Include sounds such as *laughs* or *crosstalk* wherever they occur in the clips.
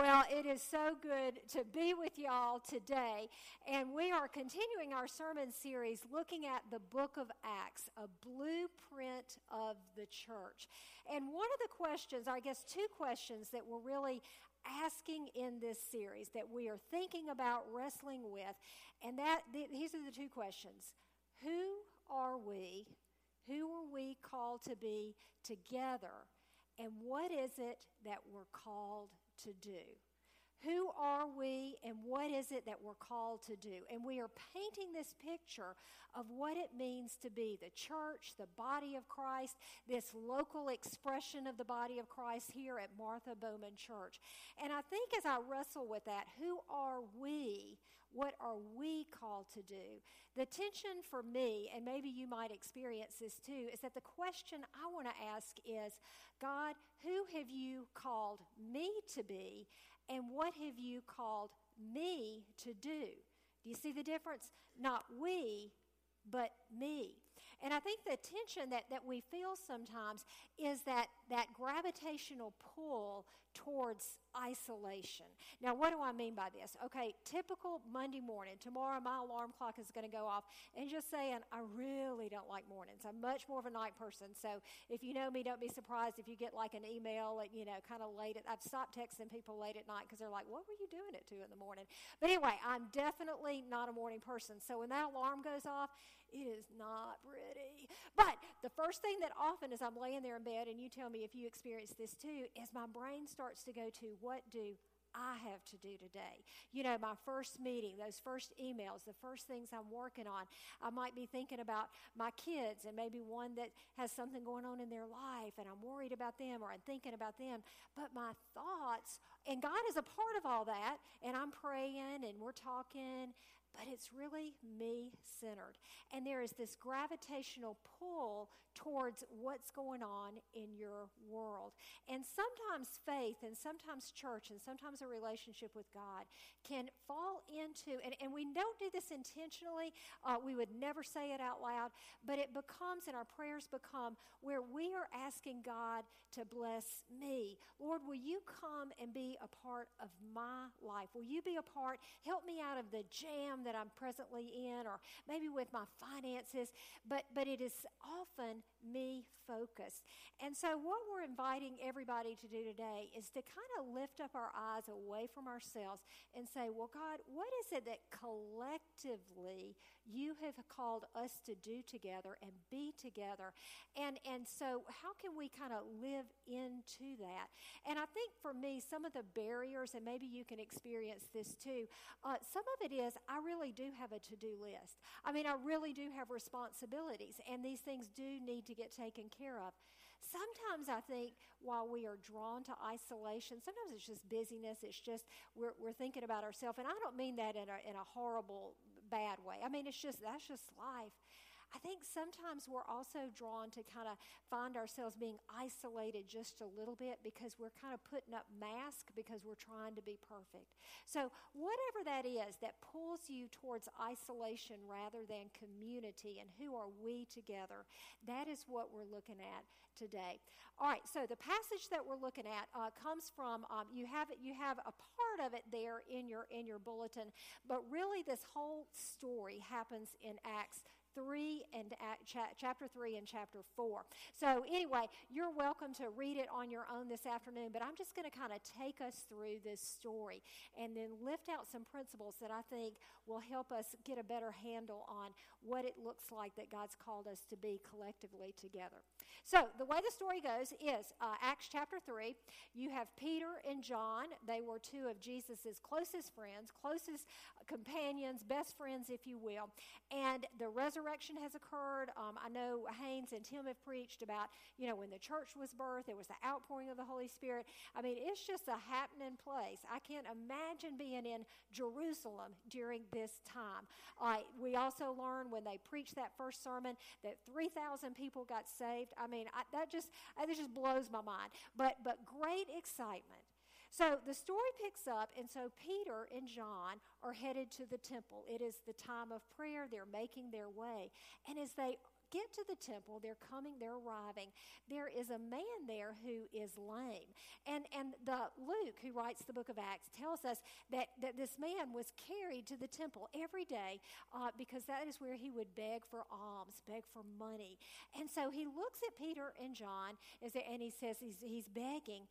Well, it is so good to be with y'all today. And we are continuing our sermon series looking at the book of Acts, a blueprint of the church. And one of the questions, or I guess two questions that we're really asking in this series that we are thinking about wrestling with, and that these are the two questions. Who are we? Who are we called to be together? And what is it that we're called to do. Who are we and what is it that we're called to do? And we are painting this picture of what it means to be the church, the body of Christ, this local expression of the body of Christ here at Martha Bowman Church. And I think as I wrestle with that, who are we? What are we called to do? The tension for me, and maybe you might experience this too, is that the question I want to ask is God, who have you called me to be, and what have you called me to do? Do you see the difference? Not we, but me. And I think the tension that, that we feel sometimes is that, that gravitational pull towards isolation. Now, what do I mean by this? Okay, typical Monday morning. Tomorrow, my alarm clock is going to go off. And just saying, I really don't like mornings. I'm much more of a night person. So if you know me, don't be surprised if you get like an email at, you know, kind of late. At, I've stopped texting people late at night because they're like, what were you doing at 2 in the morning? But anyway, I'm definitely not a morning person. So when that alarm goes off, it is not pretty. But the first thing that often as I'm laying there in bed, and you tell me if you experience this too, is my brain starts to go to what do I have to do today. You know, my first meeting, those first emails, the first things I'm working on. I might be thinking about my kids and maybe one that has something going on in their life and I'm worried about them or I'm thinking about them. But my thoughts, and God is a part of all that, and I'm praying and we're talking but it's really me centered. And there is this gravitational pull towards what's going on in your world. And sometimes faith and sometimes church and sometimes a relationship with God can fall into, and, and we don't do this intentionally, uh, we would never say it out loud, but it becomes, and our prayers become, where we are asking God to bless me. Lord, will you come and be a part of my life? Will you be a part? Help me out of the jam that I'm presently in, or maybe with my finances. But, but it is often me focused. And so, what we're inviting everybody to do today is to kind of lift up our eyes away from ourselves and say, Well, God, what is it that collectively you have called us to do together and be together? And, and so, how can we kind of live into that? And I think for me, some of the barriers, and maybe you can experience this too, uh, some of it is I really do have a to do list. I mean, I really do have responsibilities, and these things do need to get taken care of. Sometimes I think while we are drawn to isolation, sometimes it's just busyness. It's just we're, we're thinking about ourselves. And I don't mean that in a, in a horrible, bad way. I mean, it's just, that's just life. I think sometimes we're also drawn to kind of find ourselves being isolated just a little bit because we're kind of putting up masks because we're trying to be perfect. So, whatever that is that pulls you towards isolation rather than community and who are we together, that is what we're looking at today. All right, so the passage that we're looking at uh, comes from um, you have you have a part of it there in your in your bulletin, but really this whole story happens in Acts 3 and chapter 3 and chapter 4. So, anyway, you're welcome to read it on your own this afternoon, but I'm just going to kind of take us through this story and then lift out some principles that I think will help us get a better handle on what it looks like that God's called us to be collectively together. So, the way the story goes is uh, Acts chapter 3, you have Peter and John. They were two of Jesus' closest friends, closest companions, best friends, if you will. And the resurrection has occurred. Um, I know Haynes and Tim have preached about, you know, when the church was birthed, there was the outpouring of the Holy Spirit. I mean, it's just a happening place. I can't imagine being in Jerusalem during this time. Uh, we also learned when they preached that first sermon that 3,000 people got saved. I mean, I, that just that just blows my mind. But but great excitement. So the story picks up, and so Peter and John are headed to the temple. It is the time of prayer. They're making their way. And as they get to the temple, they're coming, they're arriving. There is a man there who is lame. And, and the Luke, who writes the book of Acts, tells us that, that this man was carried to the temple every day uh, because that is where he would beg for alms, beg for money. And so he looks at Peter and John and he says he's, he's begging.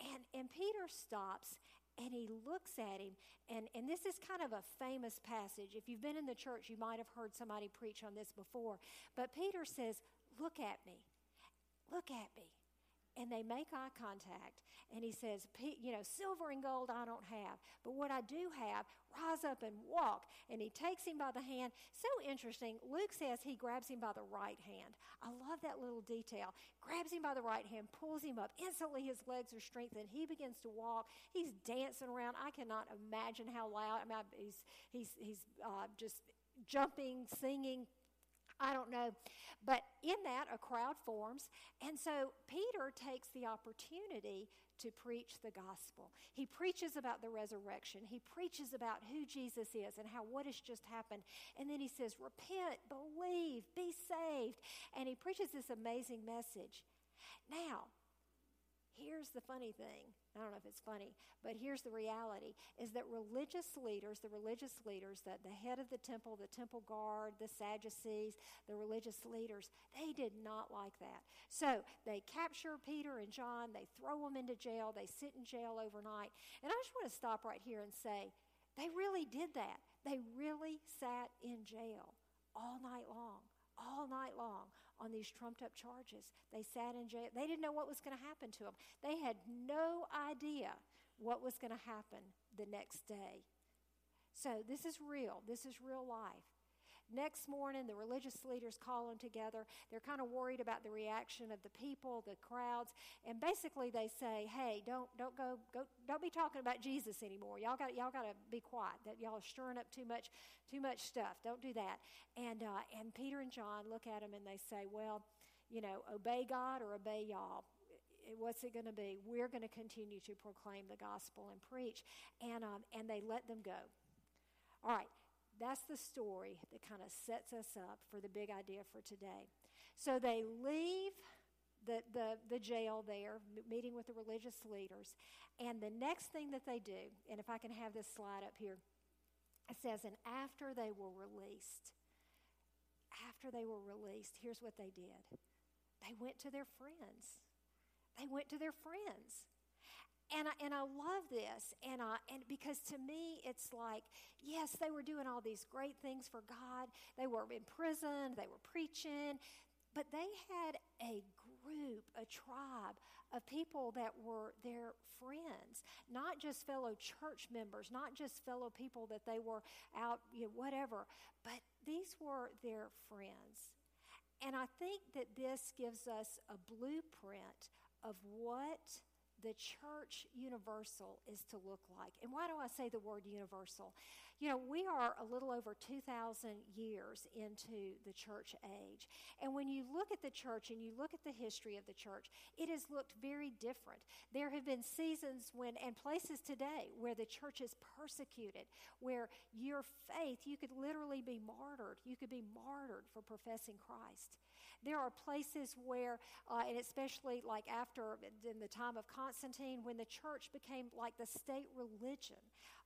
And, and Peter stops and he looks at him. And, and this is kind of a famous passage. If you've been in the church you might have heard somebody preach on this before. But peter says look at me. Look at me. And they make eye contact and he says you know silver and gold i don't have but what i do have rise up and walk. And he takes him by the hand. So interesting. Luke says he grabs him by the right hand. I love that little detail. Grabs him by the right hand pulls him up. Instantly his legs are strengthened. He begins to walk. He's dancing around. I cannot imagine how loud i mean he's he's he's uh, just jumping singing. I don't know. But in that, a crowd forms. And so Peter takes the opportunity to preach the gospel. He preaches about the resurrection. He preaches about who Jesus is and how what has just happened. And then he says, Repent, believe, be saved. And he preaches this amazing message. Now, here's the funny thing I don't know if it's funny, but here's the reality is that religious leaders, the religious leaders, that the head of the temple, the temple guard, the Sadducees, the religious leaders, they did not like that. So they capture Peter and John, they throw them into jail, they sit in jail overnight. And I just want to stop right here and say, they really did that. They really sat in jail all night long, all night long on these trumped up charges. They sat in jail. They didn't know what was going to happen to them. They had no idea what was going to happen the next day. So this is real. This is real life. Next morning, the religious leaders call them together. They're kind of worried about the reaction of the people, the crowds, and basically they say, "Hey, don't don't go go don't be talking about Jesus anymore. Y'all got y'all got to be quiet. That y'all are stirring up too much too much stuff. Don't do that." And uh, and Peter and John look at him and they say, "Well, you know, obey God or obey y'all." what's it going to be? We're going to continue to proclaim the gospel and preach. And, um, and they let them go. All right, that's the story that kind of sets us up for the big idea for today. So they leave the, the, the jail there, meeting with the religious leaders. And the next thing that they do, and if I can have this slide up here, it says, and after they were released, after they were released, here's what they did they went to their friends. They went to their friends. And I, and I love this, and I, and because to me it's like, yes, they were doing all these great things for God. They were in prison, they were preaching, but they had a group, a tribe of people that were their friends, not just fellow church members, not just fellow people that they were out, you know, whatever, but these were their friends. And I think that this gives us a blueprint of what the church universal is to look like. And why do I say the word universal? You know, we are a little over 2,000 years into the church age. And when you look at the church and you look at the history of the church, it has looked very different. There have been seasons when, and places today, where the church is persecuted, where your faith, you could literally be martyred. You could be martyred for professing Christ. There are places where, uh, and especially like after in the time of Constantine, when the church became like the state religion.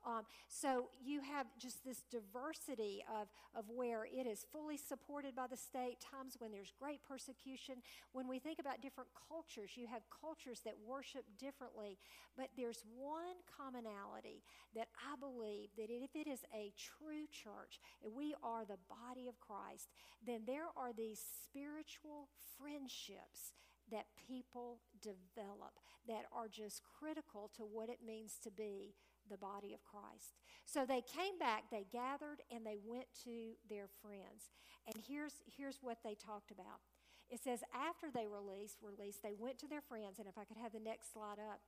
Um, so you have just this diversity of, of where it is fully supported by the state, times when there's great persecution. When we think about different cultures, you have cultures that worship differently, but there's one commonality that I believe that if it is a true church, and we are the body of Christ, then there are these spiritual friendships that people develop that are just critical to what it means to be the body of Christ. So they came back, they gathered, and they went to their friends. And here's, here's what they talked about. It says, after they released, released, they went to their friends, and if I could have the next slide up,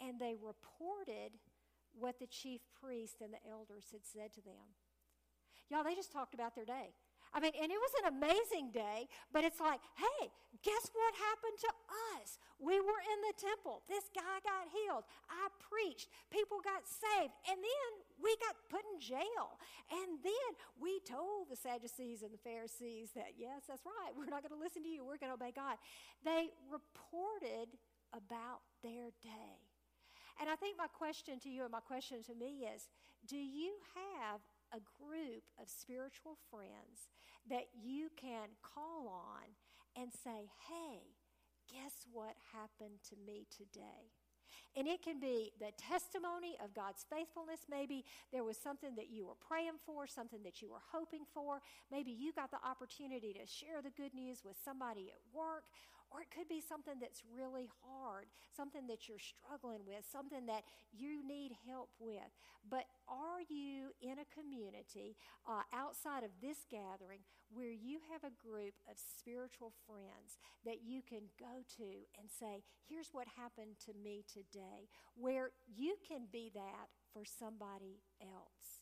and they reported what the chief priest and the elders had said to them. Y'all, they just talked about their day. I mean, and it was an amazing day, but it's like, hey, guess what happened to us? We were in the temple. This guy got healed. I preached. People got saved. And then we got put in jail. And then we told the Sadducees and the Pharisees that, yes, that's right. *laughs* We're not going to listen to you. We're going to obey God. They reported about their day. And I think my question to you and my question to me is do you have a group of spiritual friends that you can call on and say, hey, guess what happened to me today? And it can be the testimony of God's faithfulness. Maybe there was something that you were praying for, something that you were hoping for. Maybe you got the opportunity to share the good news with somebody at work. Or it could be something that's really hard, something that you're struggling with, something that you need help with. But are you in a community uh, outside of this gathering where you have a group of spiritual friends that you can go to and say, here's what happened to me today, where you can be that for somebody else?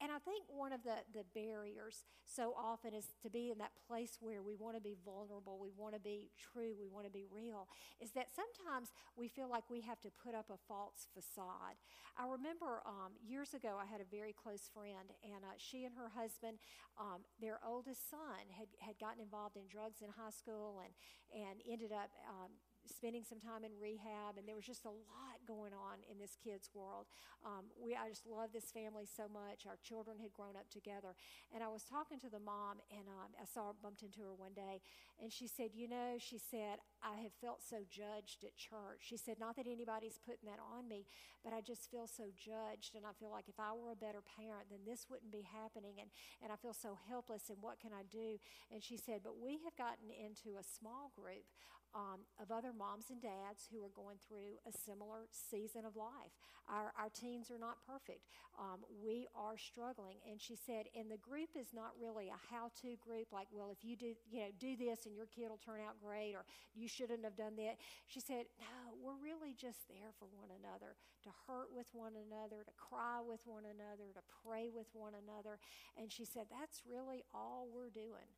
And I think one of the, the barriers so often is to be in that place where we want to be vulnerable, we want to be true, we want to be real, is that sometimes we feel like we have to put up a false facade. I remember um, years ago, I had a very close friend, and uh, she and her husband, um, their oldest son, had, had gotten involved in drugs in high school and, and ended up um, spending some time in rehab, and there was just a lot going on in this kid's world. Um, we, I just love this family so much. Our children had grown up together, and I was talking to the mom, and um, I saw bumped into her one day, and she said, "You know," she said, "I have felt so judged at church." She said, "Not that anybody's putting that on me, but I just feel so judged, and I feel like if I were a better parent, then this wouldn't be happening, and and I feel so helpless. And what can I do?" And she said, "But we have gotten into a small group um, of other moms and dads who are going through a similar season of life. Our, our teens are not perfect. Um, we are struggling. And she said, and the group is not really a how to group, like, well, if you do, you know, do this and your kid will turn out great, or you shouldn't have done that. She said, no, we're really just there for one another, to hurt with one another, to cry with one another, to pray with one another. And she said, that's really all we're doing.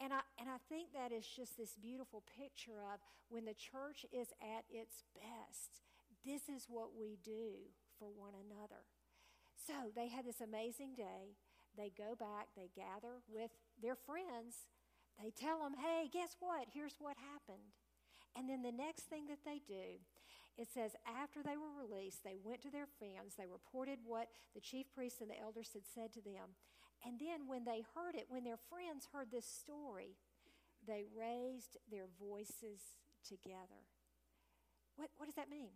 And I, and I think that is just this beautiful picture of when the church is at its best, this is what we do for one another. So they had this amazing day. They go back, they gather with their friends. They tell them, hey, guess what? Here's what happened. And then the next thing that they do, it says, after they were released, they went to their friends. They reported what the chief priests and the elders had said to them. And then when they heard it, when their friends heard this story, they raised their voices together. What, what does that mean?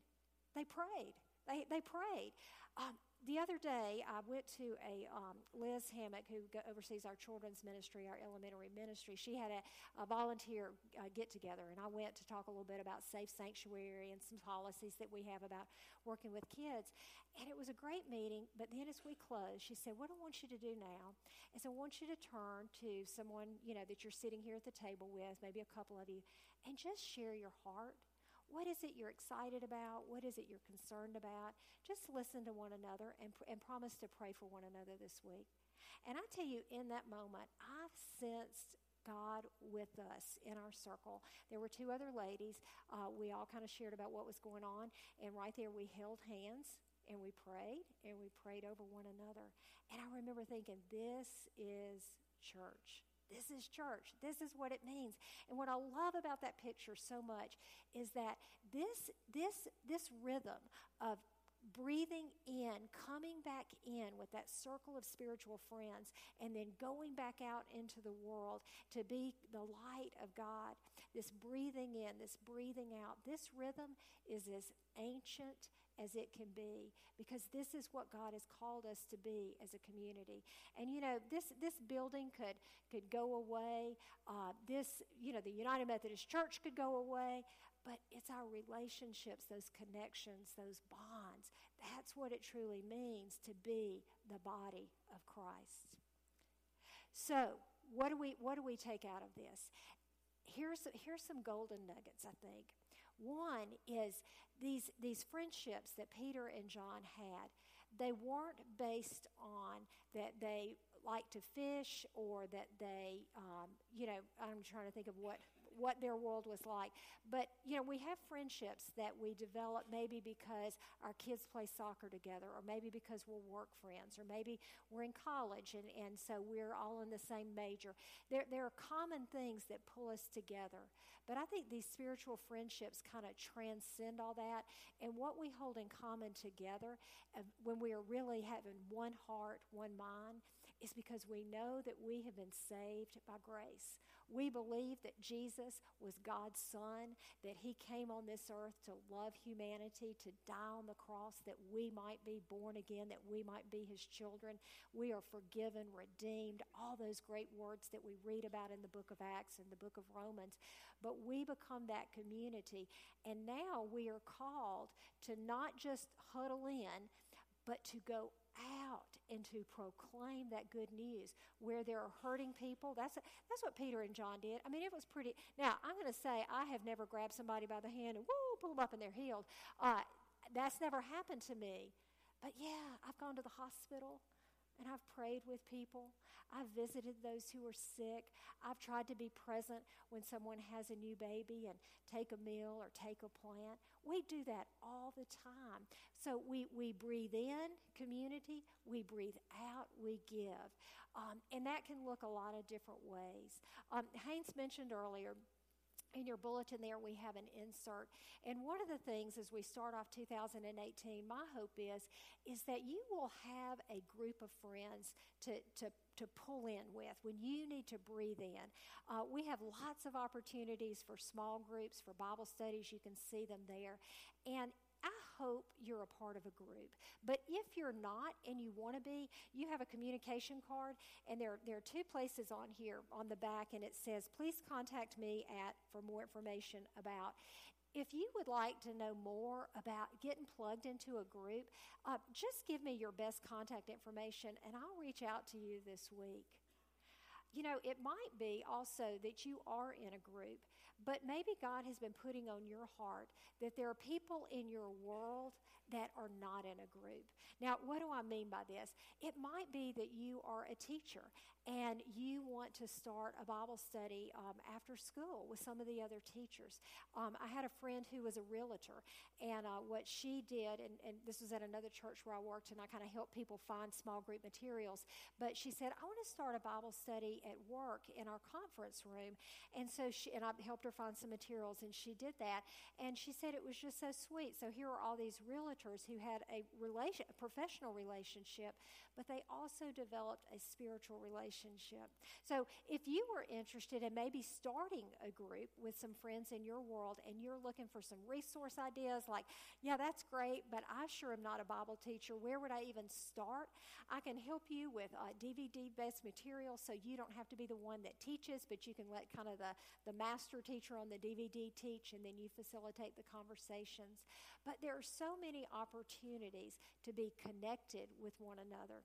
They prayed. They, they prayed. Um, the other day, I went to a um, Liz Hammock, who go, oversees our children's ministry, our elementary ministry. She had a, a volunteer uh, get together, and I went to talk a little bit about safe sanctuary and some policies that we have about working with kids. And it was a great meeting, but then as we closed, she said, What I want you to do now is I want you to turn to someone, you know, that you're sitting here at the table with, maybe a couple of you, and just share your heart what is it you're excited about? What is it you're concerned about? Just listen to one another and, and promise to pray for one another this week. And I tell you, in that moment, I've sensed God with us in our circle. There were two other ladies. Uh, we all kind of shared about what was going on. And right there, we held hands and we prayed and we prayed over one another. And I remember thinking, this is church. This is church. This is what it means. And what I love about that picture so much is that this this this rhythm of breathing in, coming back in with that circle of spiritual friends, and then going back out into the world to be the light of God. This breathing in, this breathing out, this rhythm is as ancient as it can be because this is what God has called us to be as a community. And you know, this this building could could go away. Uh, this you know, the United Methodist Church could go away. But it's our relationships, those connections, those bonds. That's what it truly means to be the body of Christ. So, what do we what do we take out of this? Here's here's some golden nuggets, I think. One is these, these friendships that Peter and John had, they weren't based on that they like to fish or that they, um, you know, I'm trying to think of what what their world was like. But, you know, we have friendships that we develop maybe because our kids play soccer together, or maybe because we're work friends, or maybe we're in college and, and so we're all in the same major. There, there are common things that pull us together. But I think these spiritual friendships kind of transcend all that. And what we hold in common together uh, when we are really having one heart, one mind, is because we know that we have been saved by grace. We believe that Jesus was God's Son, that He came on this earth to love humanity, to die on the cross, that we might be born again, that we might be His children. We are forgiven, redeemed, all those great words that we read about in the book of Acts and the book of Romans. But we become that community. And now we are called to not just huddle in, but to go out and to proclaim that good news where there are hurting people. That's, that's what Peter and John did. I mean, it was pretty. Now, I'm going to say I have never grabbed somebody by the hand and woo, pull them up and they're healed. Uh, that's never happened to me. But yeah, I've gone to the hospital and I've prayed with people. I've visited those who are sick. I've tried to be present when someone has a new baby and take a meal or take a plant. We do that all the time. So we, we breathe in community, we breathe out, we give. Um, and that can look a lot of different ways. Um, Haynes mentioned earlier in your bulletin there we have an insert. And one of the things as we start off 2018 my hope is is that you will have a group of friends to, to, to pull in with when you need to breathe in. Uh, we have lots of opportunities for small groups for bible studies. You can see them there. And I hope you're a part of a group. But if you're not and you want to be, you have a communication card, and there, there are two places on here on the back, and it says, please contact me at for more information about. If you would like to know more about getting plugged into a group, uh, just give me your best contact information, and I'll reach out to you this week. You know, it might be also that you are in a group but maybe God has been putting on your heart that there are people in your world that are not in a group. Now, what do I mean by this? It might be that you are a teacher and you want to start a Bible study um, after school with some of the other teachers. Um, I had a friend who was a realtor, and uh, what she did, and, and, this was at another church where I worked, and I kind of helped people find small group materials. But she said, I want to start a Bible study at work in our conference room. And so she, and I helped her find some materials, and she did that. And she said it was just so sweet. So here are all these realtors who had a, relation, a professional relationship, but they also developed a spiritual relationship. So if you were interested in maybe starting a group with some friends in your world and you're looking for some resource ideas like, yeah, that's great, but I sure am not a Bible teacher. Where would I even start? I can help you with uh, DVD based material so you don't have to be the one that teaches, but you can let kind of the, the master teacher on the DVD teach and then you facilitate the conversations. But there are so many opportunities to be connected with one another.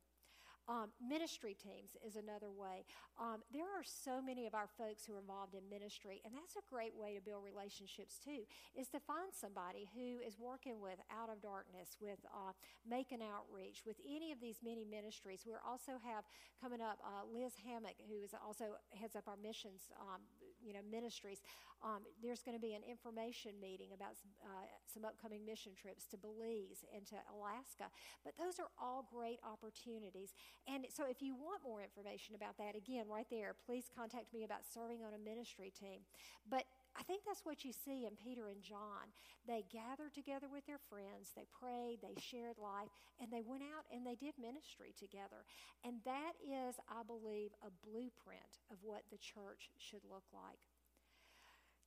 Um, ministry teams is another way. Um, there are so many of our folks who are involved in ministry, and that's a great way to build relationships too, is to find somebody who is working with Out of Darkness, with uh, Macon Outreach, with any of these many ministries. We also have coming up uh, Liz Hammock, who is also heads up our missions um, you know, ministries. Um, there's going to be an information meeting about uh, some upcoming mission trips to Belize and to Alaska. But those are all great opportunities. And so if you want more information about that, again, right there, please contact me about serving on a ministry team. But I think that's what you see in Peter and John. They gathered together with their friends, they prayed, they shared life, and they went out and they did ministry together. And that is, I believe, a blueprint of what the church should look like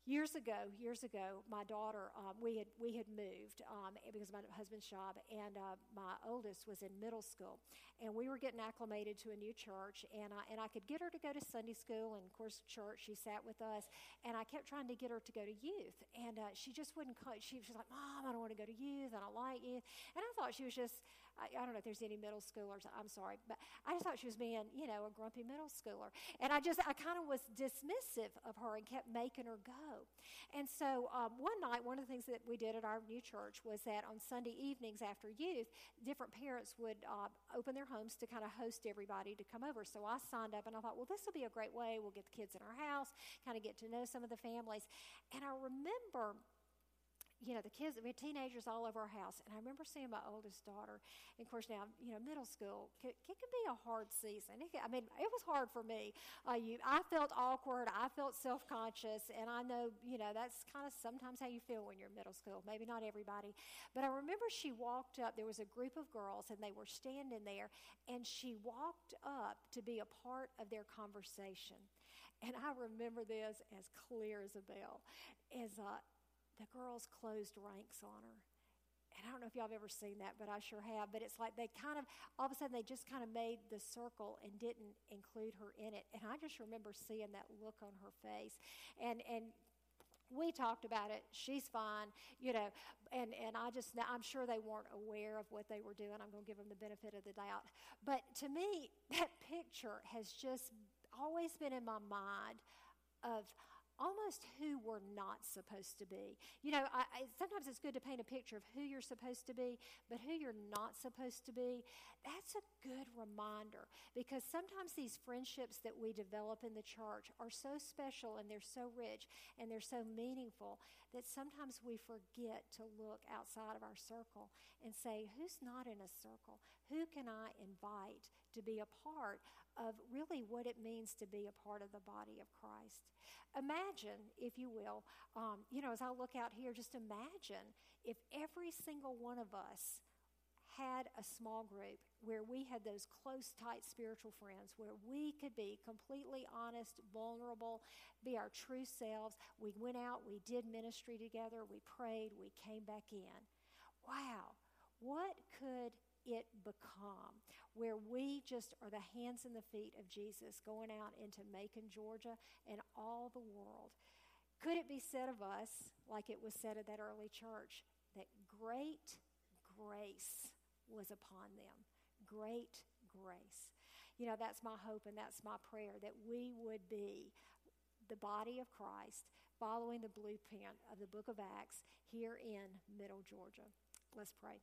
years ago, years ago, my daughter, um, we had we had moved um, because of my husband's job, and uh, my oldest was in middle school, and we were getting acclimated to a new church, and I and I could get her to go to Sunday school, and of course church. She sat with us, and I kept trying to get her to go to youth, and uh, she just wouldn't. Co- she was like, "Mom, I don't want to go to youth. I don't like youth," and I thought she was just I, I don't know if there's any middle schoolers. I'm sorry, but I just thought she was being, you know, a grumpy middle schooler. And I just, I kind of was dismissive of her and kept making her go. And so um, one night, one of the things that we did at our new church was that on Sunday evenings after youth, different parents would uh, open their homes to kind of host everybody to come over. So I signed up and I thought, well, this will be a great way. We'll get the kids in our house, kind of get to know some of the families. And I remember you know, the kids, we had teenagers all over our house. And I remember seeing my oldest daughter. And of course, now, you know, middle school, it, can be a hard season. It, I mean, it was hard for me. Uh, you, I felt awkward. I felt self conscious. And I know, you know, that's kind of sometimes how you feel when you're in middle school. Maybe not everybody. But I remember she walked up. There was a group of girls, and they were standing there. And she walked up to be a part of their conversation. And I remember this as clear as a bell. As uh, the girls closed ranks on her. And I don't know if y'all have ever seen that, but I sure have. But it's like they kind of, all of a sudden, they just kind of made the circle and didn't include her in it. And I just remember seeing that look on her face. And, and we talked about it. She's fine, you know, and, and I just, I'm sure they weren't aware of what they were doing. I'm going to give them the benefit of the doubt. But to me, *laughs* that picture has just always been in my mind we're not supposed to be. You know, I, I, sometimes it's good to paint a picture of who you're supposed to be, but who you're not supposed to be, that's a good reminder because sometimes these friendships that we develop in the church are so special and they're so rich and they're so meaningful that sometimes we forget to look outside of our circle and say, who's not in a circle? Who can I invite to be a part of really what it means to be a part of the body of Christ. Imagine, if you will, um, you know, as I look out here, just imagine if every single one of us had a small group where we had those close, tight spiritual friends, where we could be completely honest, vulnerable, be our true selves. We went out, we did ministry together, we prayed, we came back in. Wow, what could it become? Where we just are the hands and the feet of Jesus going out into Macon, Georgia, and all the world. Could it be said of us, like it was said of that early church, that great grace was upon them? Great grace. You know, that's my hope and that's my prayer that we would be the body of Christ following the blueprint of the book of Acts here in Middle Georgia. Let's pray.